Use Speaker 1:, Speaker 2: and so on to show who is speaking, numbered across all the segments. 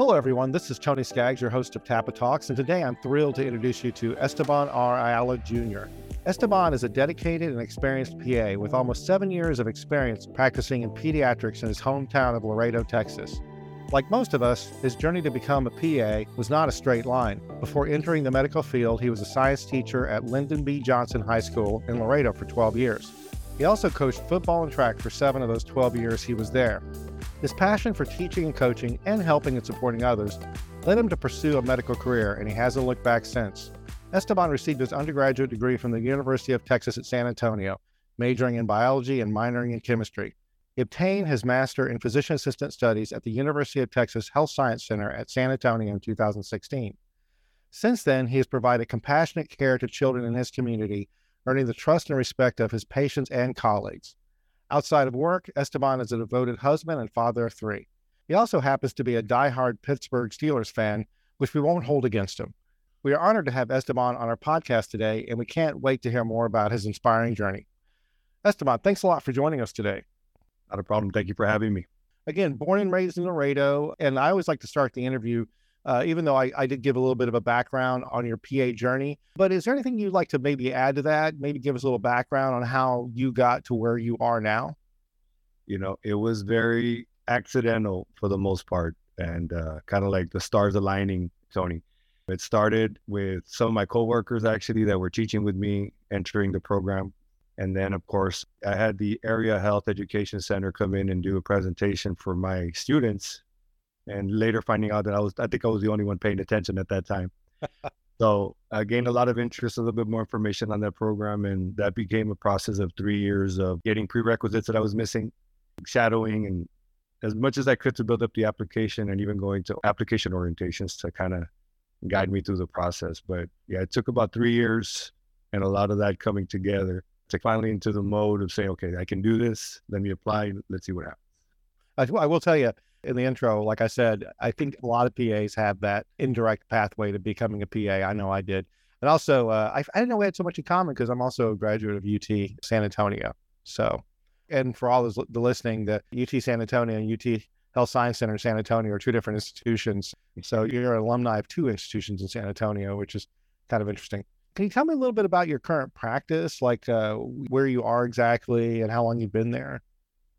Speaker 1: Hello, everyone. This is Tony Skaggs, your host of Tapa Talks, and today I'm thrilled to introduce you to Esteban R. Ayala Jr. Esteban is a dedicated and experienced PA with almost seven years of experience practicing in pediatrics in his hometown of Laredo, Texas. Like most of us, his journey to become a PA was not a straight line. Before entering the medical field, he was a science teacher at Lyndon B. Johnson High School in Laredo for 12 years. He also coached football and track for seven of those 12 years he was there. His passion for teaching and coaching and helping and supporting others led him to pursue a medical career, and he hasn't looked back since. Esteban received his undergraduate degree from the University of Texas at San Antonio, majoring in biology and minoring in chemistry. He obtained his master in physician assistant studies at the University of Texas Health Science Center at San Antonio in 2016. Since then, he has provided compassionate care to children in his community, earning the trust and respect of his patients and colleagues. Outside of work, Esteban is a devoted husband and father of three. He also happens to be a die-hard Pittsburgh Steelers fan, which we won't hold against him. We are honored to have Esteban on our podcast today, and we can't wait to hear more about his inspiring journey. Esteban, thanks a lot for joining us today.
Speaker 2: Not a problem. Thank you for having me.
Speaker 1: Again, born and raised in Laredo, and I always like to start the interview, uh, even though I, I did give a little bit of a background on your PA journey. But is there anything you'd like to maybe add to that? Maybe give us a little background on how you got to where you are now?
Speaker 2: You know, it was very accidental for the most part, and uh, kind of like the stars aligning, Tony. It started with some of my coworkers actually that were teaching with me entering the program and then, of course, I had the Area Health Education Center come in and do a presentation for my students. And later finding out that I was, I think I was the only one paying attention at that time. so I gained a lot of interest, a little bit more information on that program. And that became a process of three years of getting prerequisites that I was missing, shadowing, and as much as I could to build up the application and even going to application orientations to kind of guide me through the process. But yeah, it took about three years and a lot of that coming together to finally into the mode of saying, okay, I can do this. Let me apply. Let's see what happens.
Speaker 1: I, I will tell you in the intro, like I said, I think a lot of PAs have that indirect pathway to becoming a PA. I know I did. And also, uh, I, I didn't know we had so much in common because I'm also a graduate of UT San Antonio. So, and for all those the listening, the UT San Antonio and UT Health Science Center in San Antonio are two different institutions. So you're an alumni of two institutions in San Antonio, which is kind of interesting. Can you tell me a little bit about your current practice, like uh, where you are exactly and how long you've been there?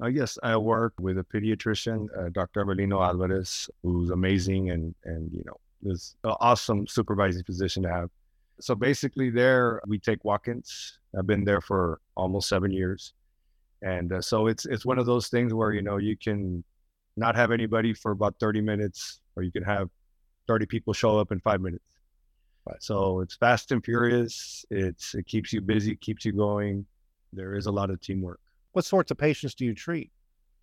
Speaker 2: Uh, yes, I work with a pediatrician, uh, Dr. Avelino Alvarez, who's amazing and and you know is an awesome supervising physician to have. So basically, there we take walk-ins. I've been there for almost seven years, and uh, so it's it's one of those things where you know you can not have anybody for about thirty minutes, or you can have thirty people show up in five minutes. So it's fast and furious. It's it keeps you busy, keeps you going. There is a lot of teamwork.
Speaker 1: What sorts of patients do you treat?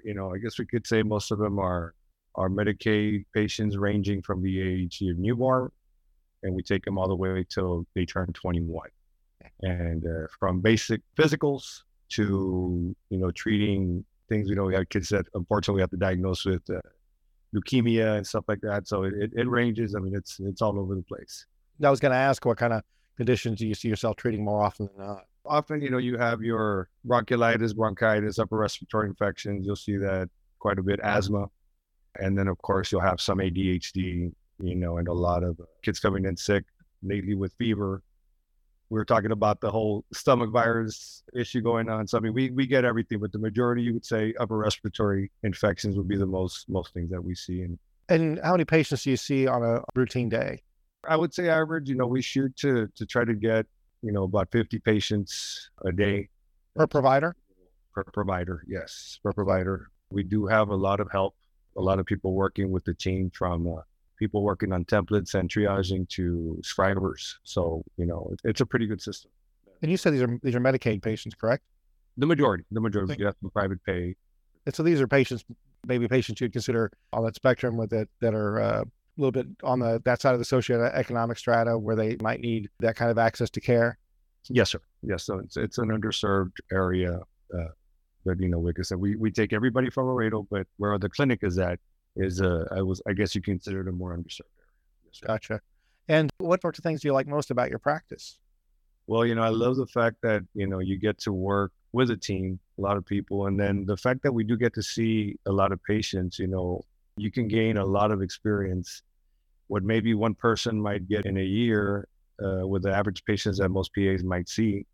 Speaker 2: You know, I guess we could say most of them are are Medicaid patients ranging from the age of newborn, and we take them all the way till they turn 21. And uh, from basic physicals to you know treating things. You know, we have kids that unfortunately have to diagnose with uh, leukemia and stuff like that. So it, it, it ranges. I mean, it's it's all over the place.
Speaker 1: I was going to ask what kind of conditions do you see yourself treating more often than not?
Speaker 2: Often, you know, you have your bronchiolitis, bronchitis, upper respiratory infections. You'll see that quite a bit, asthma. And then, of course, you'll have some ADHD, you know, and a lot of uh, kids coming in sick, lately with fever. We were talking about the whole stomach virus issue going on. So, I mean, we, we get everything, but the majority, you would say, upper respiratory infections would be the most most things that we see.
Speaker 1: And, and how many patients do you see on a routine day?
Speaker 2: I would say average, you know, we shoot to to try to get, you know, about 50 patients a day.
Speaker 1: Per provider?
Speaker 2: Per provider, yes. Per provider. We do have a lot of help, a lot of people working with the team from uh, people working on templates and triaging to scribers. So, you know, it, it's a pretty good system.
Speaker 1: And you said these are these are Medicaid patients, correct?
Speaker 2: The majority, the majority, some private pay.
Speaker 1: And so these are patients, maybe patients you'd consider on that spectrum with it that are uh, little bit on the that side of the socioeconomic strata where they might need that kind of access to care?
Speaker 2: Yes, sir. Yes, so it's it's an underserved area. Uh, but you know, like I said, we, we take everybody from Laredo, but where the clinic is at is uh, I was I guess you consider it a more underserved area.
Speaker 1: Yes, gotcha. And what sorts of things do you like most about your practice?
Speaker 2: Well, you know, I love the fact that you know you get to work with a team, a lot of people, and then the fact that we do get to see a lot of patients. You know, you can gain a lot of experience. What maybe one person might get in a year uh, with the average patients that most PAs might see,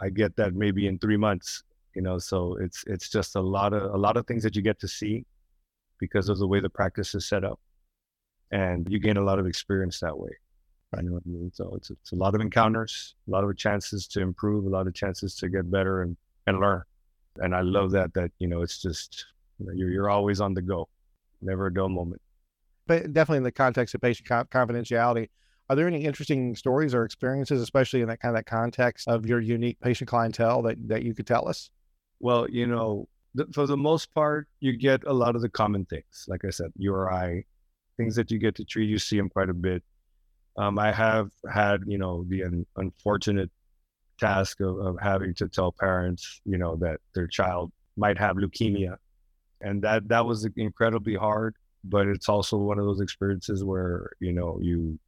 Speaker 2: I get that maybe in three months. You know, so it's it's just a lot of a lot of things that you get to see because of the way the practice is set up, and you gain a lot of experience that way. I know what I mean? So it's it's a lot of encounters, a lot of chances to improve, a lot of chances to get better and and learn. And I love that that you know it's just you know, you're you're always on the go, never a dull moment.
Speaker 1: But definitely in the context of patient confidentiality, are there any interesting stories or experiences, especially in that kind of that context of your unique patient clientele that, that you could tell us?
Speaker 2: Well, you know, th- for the most part, you get a lot of the common things. Like I said, URI, things that you get to treat, you see them quite a bit. Um, I have had, you know, the un- unfortunate task of, of having to tell parents, you know, that their child might have leukemia. And that that was incredibly hard, but it's also one of those experiences where, you know, you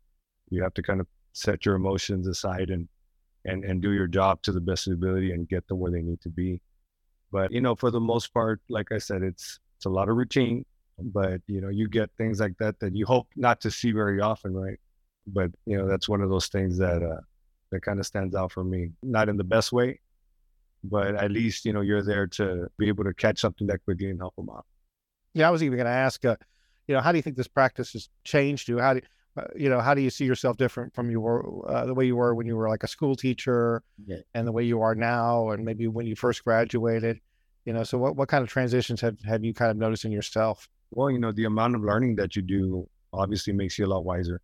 Speaker 2: you have to kind of set your emotions aside and and and do your job to the best of ability and get them where they need to be. But you know, for the most part, like I said, it's it's a lot of routine. But you know, you get things like that that you hope not to see very often, right? But you know, that's one of those things that uh, that kind of stands out for me. Not in the best way, but at least you know you're there to be able to catch something that quickly and help them out.
Speaker 1: Yeah, I was even going to ask, uh, you know, how do you think this practice has changed you? How do uh, you know, how do you see yourself different from your uh, the way you were when you were like a school teacher, yeah. and the way you are now, and maybe when you first graduated? You know, so what what kind of transitions have have you kind of noticed in yourself?
Speaker 2: Well, you know, the amount of learning that you do obviously makes you a lot wiser.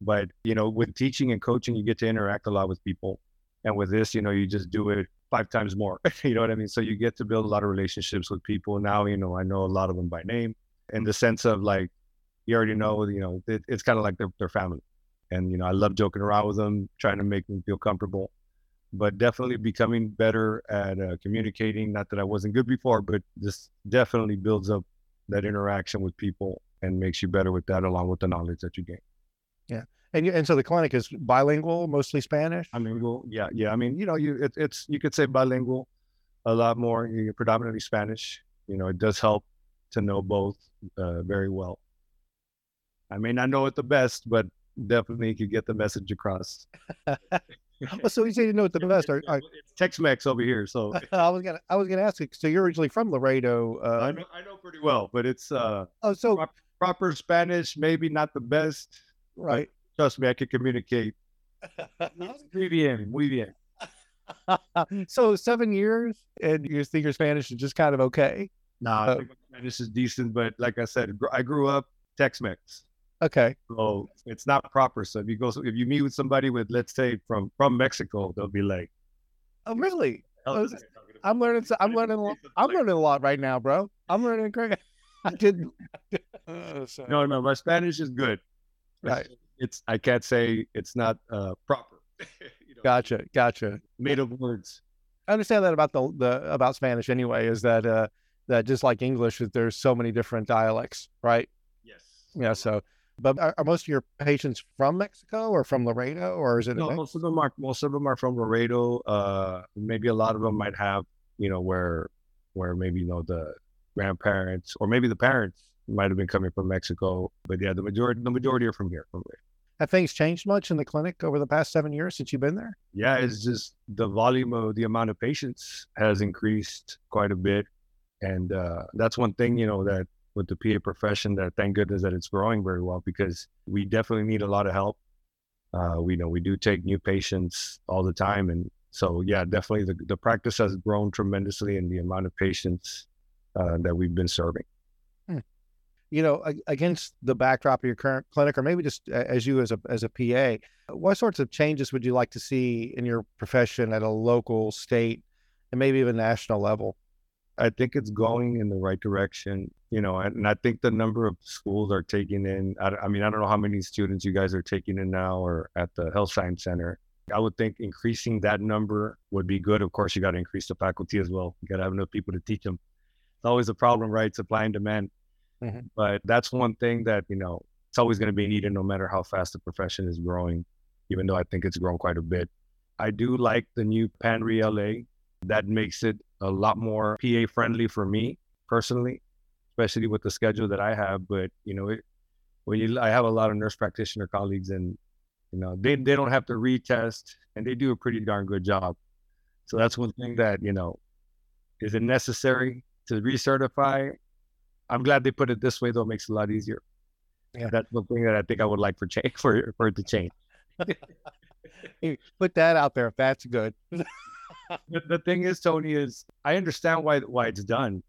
Speaker 2: But you know, with teaching and coaching, you get to interact a lot with people, and with this, you know, you just do it five times more. you know what I mean? So you get to build a lot of relationships with people. Now, you know, I know a lot of them by name, in the sense of like you already know, you know, it, it's kind of like their, their family. And, you know, I love joking around with them, trying to make them feel comfortable, but definitely becoming better at uh, communicating. Not that I wasn't good before, but this definitely builds up that interaction with people and makes you better with that, along with the knowledge that you gain.
Speaker 1: Yeah. And you, and so the clinic is bilingual, mostly Spanish.
Speaker 2: Bilingual, yeah, yeah. I mean, you know, you it, it's you could say bilingual, a lot more. You're predominantly Spanish. You know, it does help to know both uh, very well. I may not know it the best, but definitely you could get the message across.
Speaker 1: oh, so you say you know it the best. Are, are...
Speaker 2: Tex-Mex over here, so
Speaker 1: I was gonna I was gonna ask you. So you're originally from Laredo. Uh...
Speaker 2: I know I know pretty well, but it's uh
Speaker 1: oh so
Speaker 2: proper, proper Spanish, maybe not the best.
Speaker 1: Right.
Speaker 2: Trust me, I can communicate. muy bien, muy bien.
Speaker 1: so seven years, and you think your Spanish is just kind of okay?
Speaker 2: No, nah, uh, Spanish is decent, but like I said, I grew up Tex-Mex.
Speaker 1: Okay.
Speaker 2: So it's not proper. So if you go, if you meet with somebody with, let's say, from from Mexico, they'll be like,
Speaker 1: "Oh, really? Oh, I'm learning. I'm learning. I'm learning a lot right now, bro. I'm learning great. I didn't.
Speaker 2: Uh, no, no, my Spanish is good.
Speaker 1: Right.
Speaker 2: It's. I can't say it's not uh, proper.
Speaker 1: you know, gotcha. Gotcha.
Speaker 2: Made of words.
Speaker 1: I understand that about the the about Spanish anyway. Is that uh that just like English, that there's so many different dialects, right?
Speaker 2: Yes.
Speaker 1: Yeah. So but are, are, most of your patients from Mexico or from Laredo, or is it?
Speaker 2: No, most of them are. Most of them are from Laredo. Uh, maybe a lot of them might have, you know, where, where maybe you know the grandparents or maybe the parents might have been coming from Mexico. But yeah, the majority, the majority are from here. From Laredo.
Speaker 1: Have things changed much in the clinic over the past seven years since you've been there?
Speaker 2: Yeah, it's just the volume of the amount of patients has increased quite a bit, and uh, that's one thing you know that with the PA profession that thank goodness that it's growing very well because we definitely need a lot of help. Uh, we know we do take new patients all the time. And so, yeah, definitely the, the practice has grown tremendously in the amount of patients uh, that we've been serving.
Speaker 1: You know, against the backdrop of your current clinic, or maybe just as you as a as a PA, what sorts of changes would you like to see in your profession at a local, state, and maybe even national level?
Speaker 2: I think it's going in the right direction, you know, and, and I think the number of schools are taking in. I, I, mean, I don't know how many students you guys are taking in now or at the Health Science Center. I would think increasing that number would be good. Of course, you got to increase the faculty as well. You got to have enough people to teach them. It's always a problem, right? Supply and demand. Mm-hmm. But that's one thing that, you know, it's always going to be needed no matter how fast the profession is growing, even though I think it's grown quite a bit. I do like the new PANRE LA. That makes it a lot more PA friendly for me personally, especially with the schedule that I have. But you know, it, when you, I have a lot of nurse practitioner colleagues, and you know, they they don't have to retest, and they do a pretty darn good job. So that's one thing that you know, is it necessary to recertify? I'm glad they put it this way, though. It makes it a lot easier. Yeah. That's one thing that I think I would like for change for for it to change.
Speaker 1: put that out there if that's good.
Speaker 2: the thing is, Tony, is I understand why why it's done,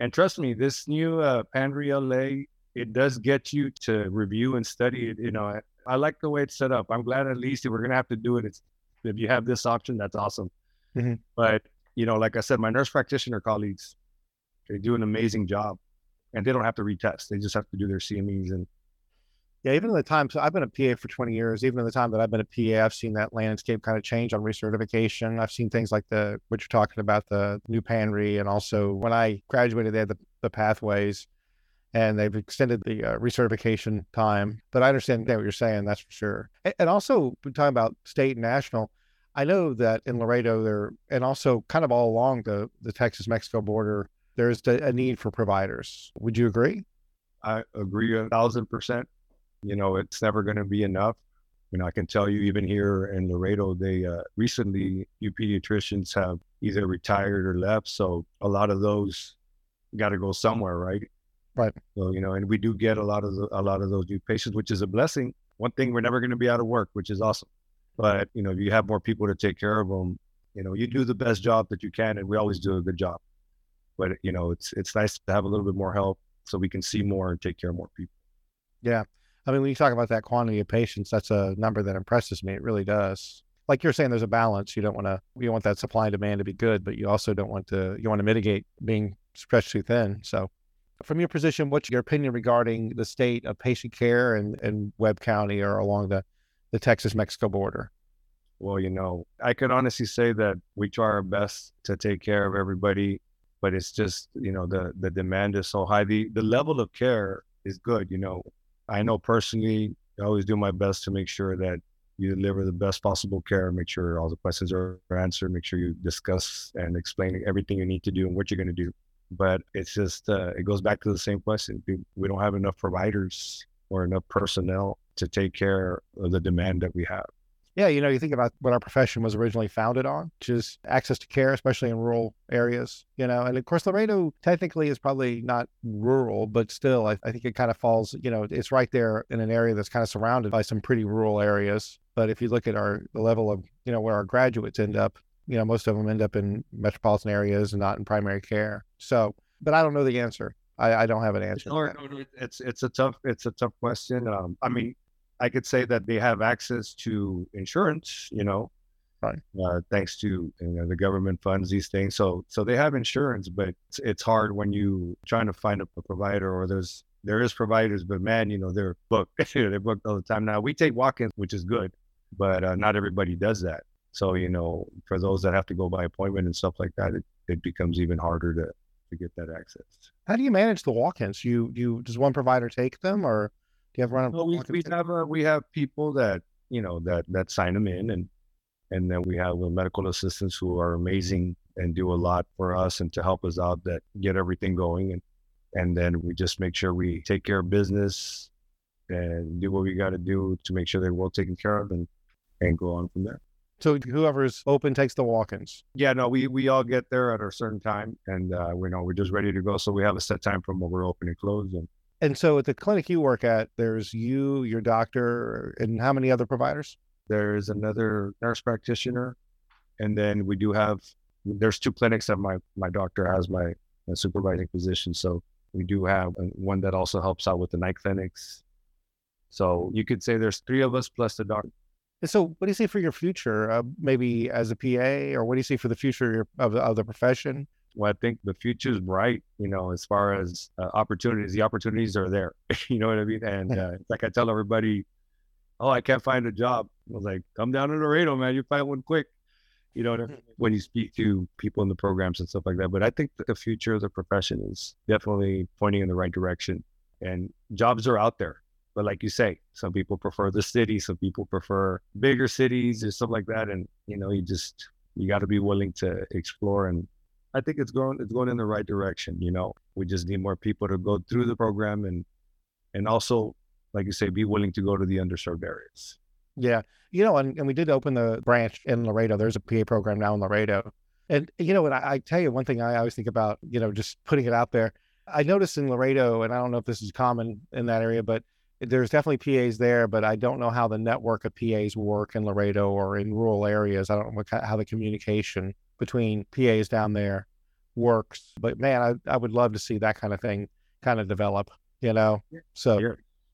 Speaker 2: and trust me, this new uh, PANRE it does get you to review and study it. You know, I, I, like the way it's set up. I'm glad at least if we're gonna have to do it, it's if you have this option, that's awesome. Mm-hmm. But you know, like I said, my nurse practitioner colleagues, they do an amazing job, and they don't have to retest. They just have to do their CMEs and
Speaker 1: yeah, even in the time, so I've been a PA for 20 years. Even in the time that I've been a PA, I've seen that landscape kind of change on recertification. I've seen things like the, what you're talking about, the new PANRE. And also when I graduated, they had the, the pathways and they've extended the uh, recertification time. But I understand what you're saying, that's for sure. And, and also, talking about state and national, I know that in Laredo, there, and also kind of all along the, the Texas Mexico border, there's a need for providers. Would you agree?
Speaker 2: I agree a thousand percent you know, it's never going to be enough. You know, I can tell you, even here in Laredo, they uh, recently, few pediatricians have either retired or left. So a lot of those got to go somewhere, right?
Speaker 1: Right.
Speaker 2: So you know, and we do get a lot of the, a lot of those new patients, which is a blessing. One thing we're never going to be out of work, which is awesome. But you know, if you have more people to take care of them, you know, you do the best job that you can, and we always do a good job. But you know, it's it's nice to have a little bit more help so we can see more and take care of more people.
Speaker 1: Yeah. I mean, when you talk about that quantity of patients, that's a number that impresses me. It really does. Like you're saying, there's a balance. You don't want to, you want that supply and demand to be good, but you also don't want to, you want to mitigate being stretched too thin. So, from your position, what's your opinion regarding the state of patient care and, and Webb County or along the, the Texas Mexico border?
Speaker 2: Well, you know, I could honestly say that we try our best to take care of everybody, but it's just, you know, the the demand is so high. The the level of care is good. You know, I know personally, I always do my best to make sure that you deliver the best possible care, make sure all the questions are answered, make sure you discuss and explain everything you need to do and what you're going to do. But it's just, uh, it goes back to the same question. We don't have enough providers or enough personnel to take care of the demand that we have.
Speaker 1: Yeah, you know, you think about what our profession was originally founded on, which is access to care, especially in rural areas, you know. And of course, Laredo technically is probably not rural, but still, I, I think it kind of falls, you know, it's right there in an area that's kind of surrounded by some pretty rural areas. But if you look at our the level of, you know, where our graduates end up, you know, most of them end up in metropolitan areas and not in primary care. So, but I don't know the answer. I, I don't have an answer.
Speaker 2: No, no, it's it's a tough it's a tough question. Um, I mean, I could say that they have access to insurance, you know,
Speaker 1: right.
Speaker 2: uh, thanks to you know, the government funds these things. So so they have insurance, but it's, it's hard when you trying to find a, a provider or there's there is providers, but man, you know they're booked. they're booked all the time. Now we take walk-ins, which is good, but uh, not everybody does that. So you know, for those that have to go by appointment and stuff like that, it, it becomes even harder to to get that access.
Speaker 1: How do you manage the walk-ins? You you does one provider take them or you have run?
Speaker 2: Well, we, we have uh, we have people that you know that that sign them in, and and then we have medical assistants who are amazing and do a lot for us and to help us out that get everything going, and and then we just make sure we take care of business and do what we got to do to make sure they're well taken care of, and and go on from there.
Speaker 1: So whoever's open takes the walk-ins.
Speaker 2: Yeah, no, we we all get there at a certain time, and uh, we know we're just ready to go. So we have a set time from when we're open and close, and
Speaker 1: and so at the clinic you work at, there's you, your doctor, and how many other providers?
Speaker 2: There's another nurse practitioner. And then we do have, there's two clinics that my, my doctor has my, my supervising position. So we do have one that also helps out with the night clinics. So you could say there's three of us plus the doctor.
Speaker 1: So, what do you see for your future? Uh, maybe as a PA, or what do you see for the future of, of the profession?
Speaker 2: Well, I think the future is bright, you know, as far as uh, opportunities, the opportunities are there. you know what I mean? And uh, like I tell everybody, oh, I can't find a job. I was like, come down to Laredo, man. You find one quick. You know, when you speak to people in the programs and stuff like that. But I think the future of the profession is definitely pointing in the right direction. And jobs are out there. But like you say, some people prefer the city, some people prefer bigger cities or stuff like that. And, you know, you just, you got to be willing to explore and I think it's going it's going in the right direction. You know, we just need more people to go through the program and and also, like you say, be willing to go to the underserved areas.
Speaker 1: Yeah, you know, and, and we did open the branch in Laredo. There's a PA program now in Laredo, and you know, and I, I tell you one thing I always think about, you know, just putting it out there. I noticed in Laredo, and I don't know if this is common in that area, but there's definitely PAs there, but I don't know how the network of PAs work in Laredo or in rural areas. I don't know what, how the communication between PAs down there works. But man, I, I would love to see that kind of thing kind of develop, you know? So,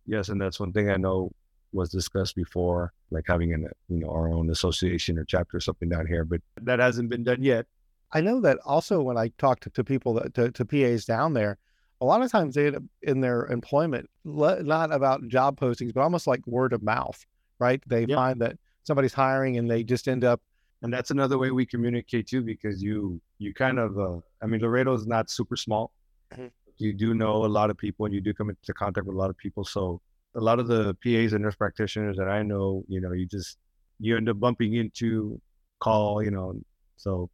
Speaker 2: yes. And that's one thing I know was discussed before, like having an, you know, our own association or chapter or something down here, but that hasn't been done yet.
Speaker 1: I know that also when I talk to, to people that, to, to PAs down there, a lot of times they in their employment not about job postings but almost like word of mouth right they yep. find that somebody's hiring and they just end up
Speaker 2: and that's another way we communicate too because you you kind of uh, i mean laredo is not super small mm-hmm. you do know a lot of people and you do come into contact with a lot of people so a lot of the pas and nurse practitioners that i know you know you just you end up bumping into call you know so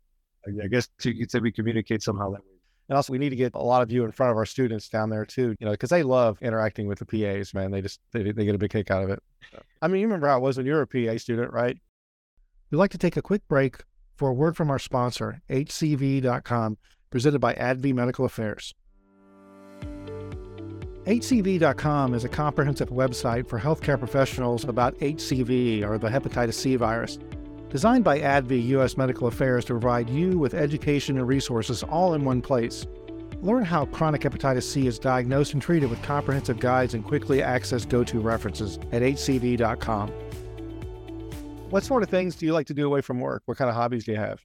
Speaker 2: i, I guess you could say we communicate somehow that way
Speaker 1: and also, we need to get a lot of you in front of our students down there too, you know, because they love interacting with the PAs, man. They just, they, they get a big kick out of it. I mean, you remember how it was when you were a PA student, right? We'd like to take a quick break for a word from our sponsor, HCV.com, presented by AbbVie Medical Affairs. HCV.com is a comprehensive website for healthcare professionals about HCV or the hepatitis C virus. Designed by AbbVie U.S. Medical Affairs to provide you with education and resources all in one place. Learn how chronic hepatitis C is diagnosed and treated with comprehensive guides and quickly access go to references at hcv.com. What sort of things do you like to do away from work? What kind of hobbies do you have?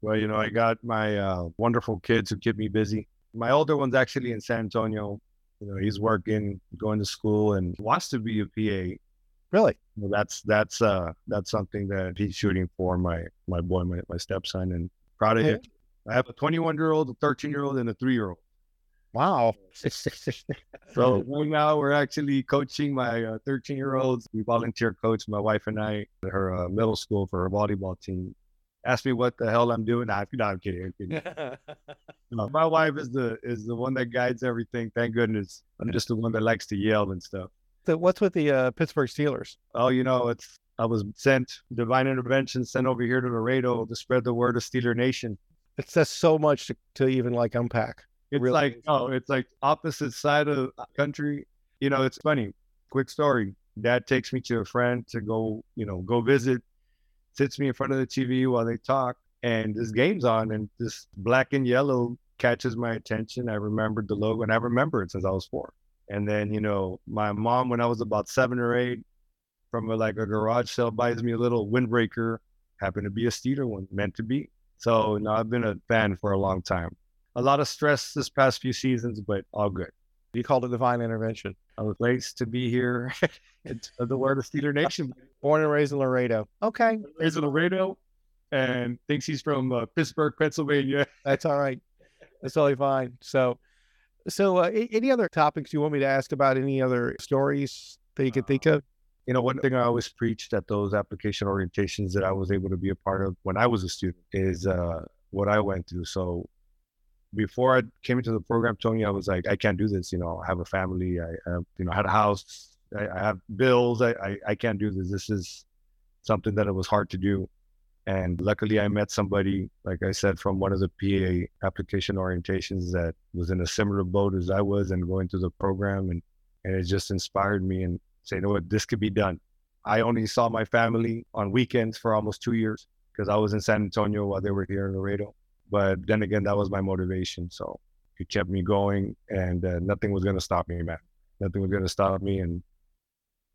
Speaker 2: Well, you know, I got my uh, wonderful kids who keep me busy. My older one's actually in San Antonio. You know, he's working, going to school, and wants to be a PA.
Speaker 1: Really?
Speaker 2: Well, that's that's uh that's something that he's shooting for my my boy, my, my stepson, and proud of him. I have a 21 year old, a 13 year old, and a three year old.
Speaker 1: Wow.
Speaker 2: so right now we're actually coaching my 13 uh, year olds. We volunteer coach my wife and I at her uh, middle school for her volleyball team. Ask me what the hell I'm doing. Nah, no, I'm kidding. I'm kidding. no, my wife is the is the one that guides everything. Thank goodness. I'm just the one that likes to yell and stuff
Speaker 1: So what's with the uh, Pittsburgh Steelers?
Speaker 2: Oh, you know, it's I was sent divine intervention sent over here to Laredo to spread the word of Steeler Nation.
Speaker 1: It says so much to, to even like unpack.
Speaker 2: It's really. like oh, it's like opposite side of the country. You know, it's funny. Quick story. Dad takes me to a friend to go, you know, go visit. Sits me in front of the TV while they talk, and this game's on, and this black and yellow catches my attention. I remembered the logo, and I remember it since I was four. And then, you know, my mom, when I was about seven or eight, from a, like a garage sale, buys me a little windbreaker. Happened to be a Steeler one, meant to be. So, you know, I've been a fan for a long time. A lot of stress this past few seasons, but all good.
Speaker 1: You called it divine intervention.
Speaker 2: I was raised to be here. at the word of Steeler Nation.
Speaker 1: Born and raised in Laredo. Okay.
Speaker 2: Raised in Laredo and thinks he's from uh, Pittsburgh, Pennsylvania.
Speaker 1: That's all right. That's totally fine. So, so, uh, any other topics you want me to ask about? Any other stories that you can think of?
Speaker 2: You know, one thing I always preached at those application orientations that I was able to be a part of when I was a student is uh, what I went through. So, before I came into the program, Tony, I was like, I can't do this. You know, I have a family. I, have, you know, I had a house. I, I have bills. I, I, I can't do this. This is something that it was hard to do. And luckily, I met somebody, like I said, from one of the PA application orientations that was in a similar boat as I was and going through the program. And, and it just inspired me and say, you know what, this could be done. I only saw my family on weekends for almost two years because I was in San Antonio while they were here in Laredo. But then again, that was my motivation. So it kept me going and uh, nothing was going to stop me, man. Nothing was going to stop me. And,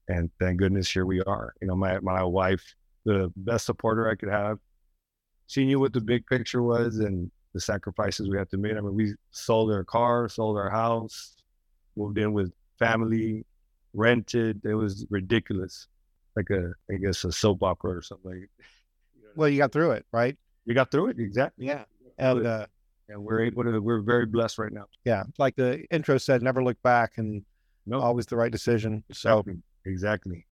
Speaker 2: and thank goodness here we are. You know, my, my wife the best supporter I could have. She knew what the big picture was and the sacrifices we had to make. I mean, we sold our car, sold our house, moved in with family, rented. It was ridiculous, like a, I guess, a soap opera or something. Like,
Speaker 1: well, you got through it, right?
Speaker 2: You got through it, exactly.
Speaker 1: Yeah, and uh,
Speaker 2: and we're able to. We're very blessed right now.
Speaker 1: Yeah, like the intro said, never look back, and no. always the right decision.
Speaker 2: Exactly. So exactly.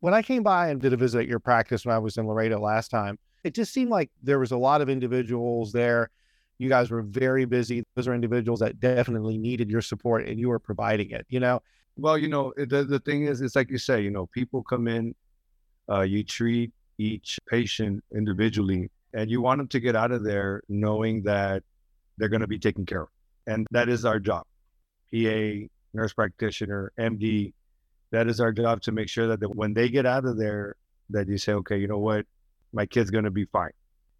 Speaker 1: When I came by and did a visit at your practice when I was in Laredo last time, it just seemed like there was a lot of individuals there You guys were very busy. Those are individuals that definitely needed your support and you were providing it, you know?
Speaker 2: Well, you know, the, the thing is, it's like you say, you know, people come in, uh, you treat each patient individually, and you want them to get out of there knowing that they're going to be taken care of. And that is our job. PA, nurse practitioner, MD, that is our job to make sure that when they get out of there, that you say, okay, you know what, my kid's going to be fine.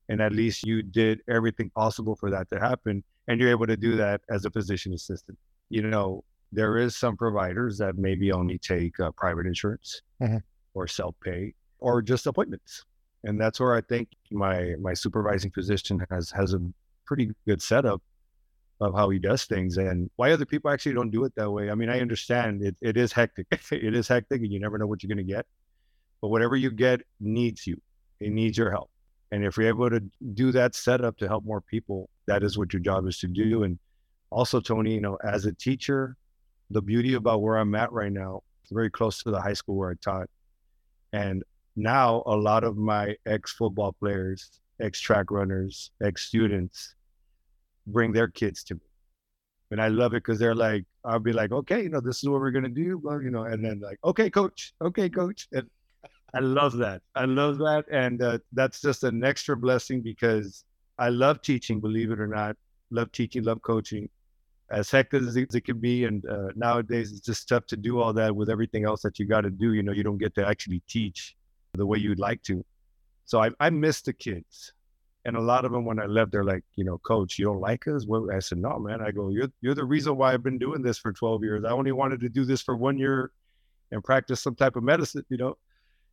Speaker 2: And at least you did everything possible for that to happen. And you're able to do that as a physician assistant. You know, there is some providers that maybe only take uh, private insurance mm-hmm. or self pay or just appointments. And that's where I think my my supervising physician has has a pretty good setup of how he does things and why other people actually don't do it that way. I mean, I understand it, it is hectic. it is hectic and you never know what you're going to get. But whatever you get needs you, it needs your help. And if you're able to do that setup to help more people, that is what your job is to do. And also, Tony, you know, as a teacher, the beauty about where I'm at right now, very close to the high school where I taught. And now a lot of my ex football players, ex track runners, ex students bring their kids to me. And I love it because they're like, I'll be like, okay, you know, this is what we're gonna do, well, you know, and then like, okay, coach, okay, coach, and I love that. I love that, and uh, that's just an extra blessing because I love teaching. Believe it or not, love teaching, love coaching. As hectic as it, can be, and uh, nowadays it's just tough to do all that with everything else that you got to do. You know, you don't get to actually teach the way you'd like to. So I, I miss the kids. And a lot of them, when I left, they're like, you know, coach, you don't like us? Well, I said, no, man. I go, you're, you're the reason why I've been doing this for 12 years. I only wanted to do this for one year and practice some type of medicine, you know?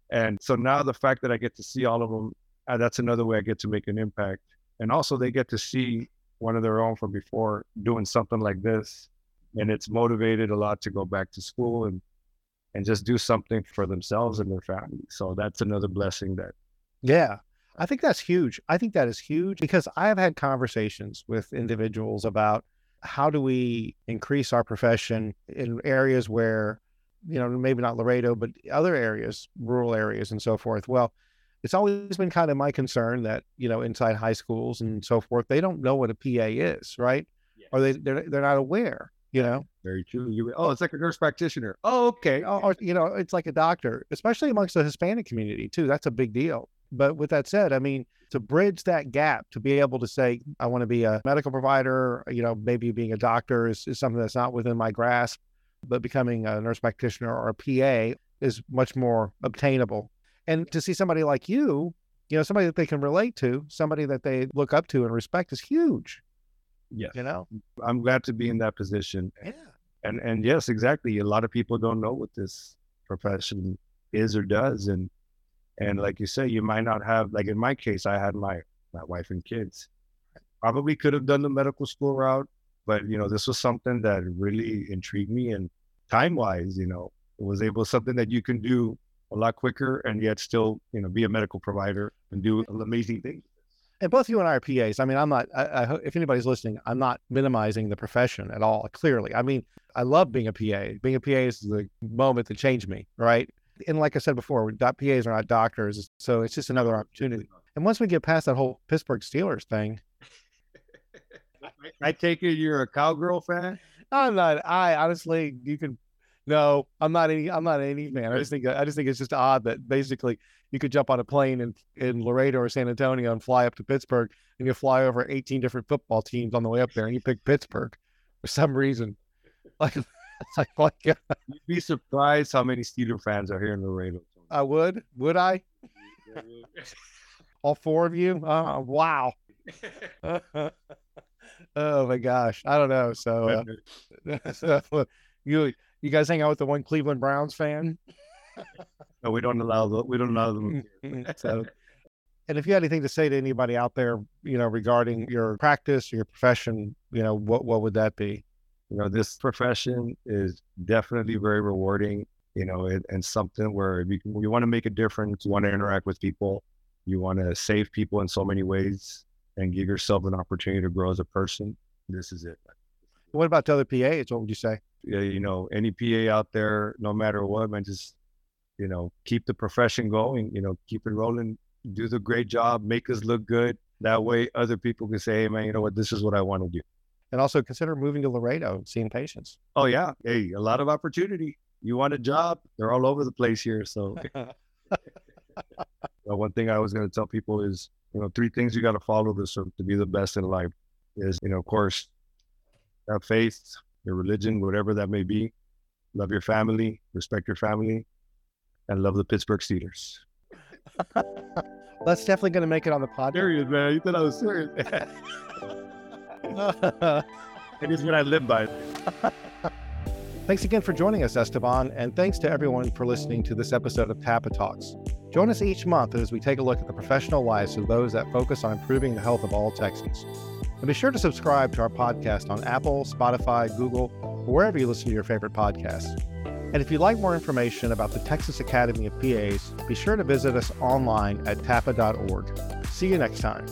Speaker 2: And so now the fact that I get to see all of them, uh, that's another way I get to make an impact. And also they get to see one of their own from before doing something like this. And it's motivated a lot to go back to school and, and just do something for themselves and their family. So that's another blessing that.
Speaker 1: Yeah. I think that's huge. I think that is huge because I have had conversations with individuals about how do we increase our profession in areas where, you know, maybe not Laredo, but other areas, rural areas and so forth. Well, it's always been kind of my concern that, you know, inside high schools and so forth, they don't know what a PA is, right? Yes. Or they they're, they're not aware, you know.
Speaker 2: Very true. You, oh, it's like a nurse practitioner. Oh, okay.
Speaker 1: Oh, oh, you know, it's like a doctor, especially amongst the Hispanic community too. That's a big deal. But with that said, I mean, to bridge that gap, to be able to say, I want to be a medical provider, you know, maybe being a doctor is, is something that's not within my grasp, but becoming a nurse practitioner or a PA is much more obtainable. And to see somebody like you, you know, somebody that they can relate to, somebody that they look up to and respect is huge.
Speaker 2: Yes.
Speaker 1: You know,
Speaker 2: I'm glad to be in that position.
Speaker 1: Yeah.
Speaker 2: And and yes, exactly. A lot of people don't know what this profession is or does. And and like you say, you might not have, like in my case, I had my, my wife and kids. Probably could have done the medical school route, but you know, this was something that really intrigued me. And time wise, you know, it was able something that you can do a lot quicker and yet still, you know, be a medical provider and do amazing things.
Speaker 1: And both you and I are PAs. I mean, I'm not, I, I, if anybody's listening, I'm not minimizing the profession at all, clearly. I mean, I love being a PA. Being a PA is the moment that changed me, right? And like I said before, PAs are not doctors, so it's just another opportunity. And once we get past that whole Pittsburgh Steelers thing,
Speaker 2: I take it you're a cowgirl fan.
Speaker 1: I'm not. I honestly, you can. No, I'm not any. I'm not any fan. I just think. I just think it's just odd that basically you could jump on a plane in in Laredo or San Antonio and fly up to Pittsburgh, and you fly over 18 different football teams on the way up there, and you pick Pittsburgh for some reason. Like
Speaker 2: like, like You'd be surprised how many Steeler fans are here in Laredo.
Speaker 1: I would. Would I? All four of you? Uh, wow. oh my gosh. I don't know. So, uh, so you you guys hang out with the one Cleveland Browns fan? Mm.
Speaker 2: no, we don't allow the, we don't allow them.
Speaker 1: so, and if you had anything to say to anybody out there, you know, regarding your practice, your profession, you know, what what would that be?
Speaker 2: you know, this profession is definitely very rewarding, you know, and, and something where you, you want to make a difference, you want to interact with people, you want to save people in so many ways and give yourself an opportunity to grow as a person. This is it.
Speaker 1: What about the other PAs? What would you say?
Speaker 2: Yeah, you know, any PA out there, no matter what, man, just, you know, keep the profession going, you know, keep it rolling, do the great job, make us look good. That way, other people can say, "Hey, man, you know what? This is what I want to do."
Speaker 1: And also consider moving to Laredo seeing patients.
Speaker 2: Oh yeah, hey, a lot of opportunity. You want a job? They're all over the place here. So, one thing I was going to tell people is, you know, three things you got to follow this to be the best in life is, you know, of course, have faith, your religion, whatever that may be. Love your family, respect your family, and love the Pittsburgh Steelers.
Speaker 1: That's definitely going to make it on the podcast.
Speaker 2: Serious, man. You thought I was serious. it is what I live by.
Speaker 1: Thanks again for joining us, Esteban, and thanks to everyone for listening to this episode of TAPA Talks. Join us each month as we take a look at the professional lives of those that focus on improving the health of all Texans. And be sure to subscribe to our podcast on Apple, Spotify, Google, or wherever you listen to your favorite podcasts. And if you'd like more information about the Texas Academy of PAs, be sure to visit us online at tapa.org. See you next time.